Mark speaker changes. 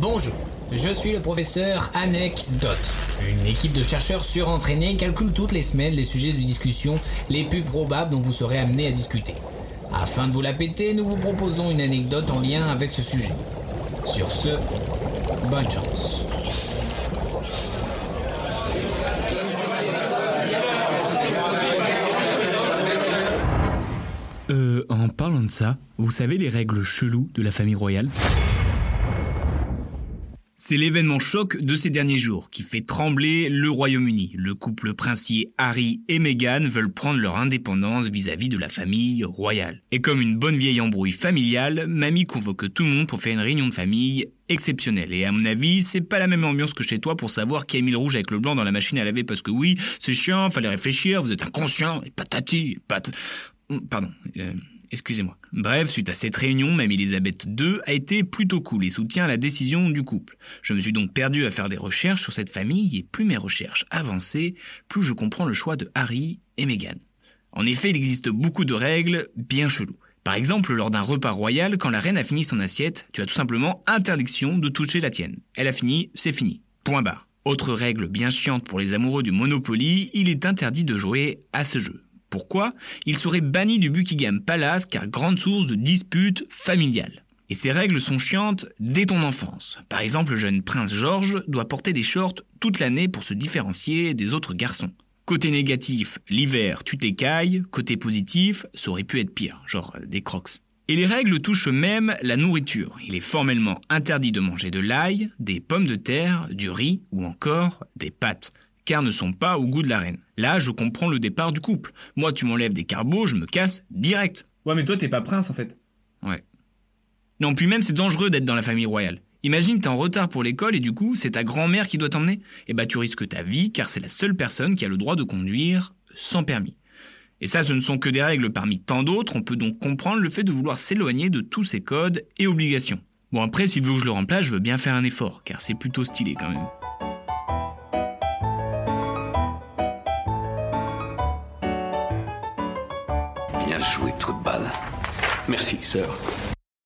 Speaker 1: Bonjour, je suis le professeur Anecdote. Une équipe de chercheurs surentraînés calcule toutes les semaines les sujets de discussion les plus probables dont vous serez amené à discuter. Afin de vous la péter, nous vous proposons une anecdote en lien avec ce sujet. Sur ce, bonne chance.
Speaker 2: Euh, en parlant de ça, vous savez les règles cheloues de la famille royale? C'est l'événement choc de ces derniers jours qui fait trembler le Royaume-Uni. Le couple princier Harry et Meghan veulent prendre leur indépendance vis-à-vis de la famille royale. Et comme une bonne vieille embrouille familiale, mamie convoque tout le monde pour faire une réunion de famille exceptionnelle. Et à mon avis, c'est pas la même ambiance que chez toi pour savoir qui a mis le rouge avec le blanc dans la machine à laver parce que oui, c'est chiant, fallait réfléchir, vous êtes inconscient, et patati, pat... Pardon. Euh, Excusez-moi. Bref, suite à cette réunion, même Elisabeth II a été plutôt cool et soutient la décision du couple. Je me suis donc perdu à faire des recherches sur cette famille et plus mes recherches avançaient, plus je comprends le choix de Harry et Meghan. En effet, il existe beaucoup de règles bien cheloues. Par exemple, lors d'un repas royal, quand la reine a fini son assiette, tu as tout simplement interdiction de toucher la tienne. Elle a fini, c'est fini. Point barre. Autre règle bien chiante pour les amoureux du Monopoly, il est interdit de jouer à ce jeu. Pourquoi Il serait banni du Buckingham Palace car grande source de disputes familiales. Et ces règles sont chiantes dès ton enfance. Par exemple, le jeune prince George doit porter des shorts toute l'année pour se différencier des autres garçons. Côté négatif, l'hiver, tu t'écailles. Côté positif, ça aurait pu être pire, genre des crocs. Et les règles touchent même la nourriture. Il est formellement interdit de manger de l'ail, des pommes de terre, du riz ou encore des pâtes car ne sont pas au goût de la reine. Là, je comprends le départ du couple. Moi, tu m'enlèves des carbos, je me casse direct.
Speaker 3: Ouais, mais toi, t'es pas prince en fait.
Speaker 2: Ouais. Non, puis même, c'est dangereux d'être dans la famille royale. Imagine, t'es en retard pour l'école et du coup, c'est ta grand-mère qui doit t'emmener. Eh bah, tu risques ta vie car c'est la seule personne qui a le droit de conduire sans permis. Et ça, ce ne sont que des règles parmi tant d'autres, on peut donc comprendre le fait de vouloir s'éloigner de tous ces codes et obligations. Bon après, s'il veut que je le remplace, je veux bien faire un effort, car c'est plutôt stylé quand même.
Speaker 4: Bien joué, trou de balle.
Speaker 5: Merci, sœur.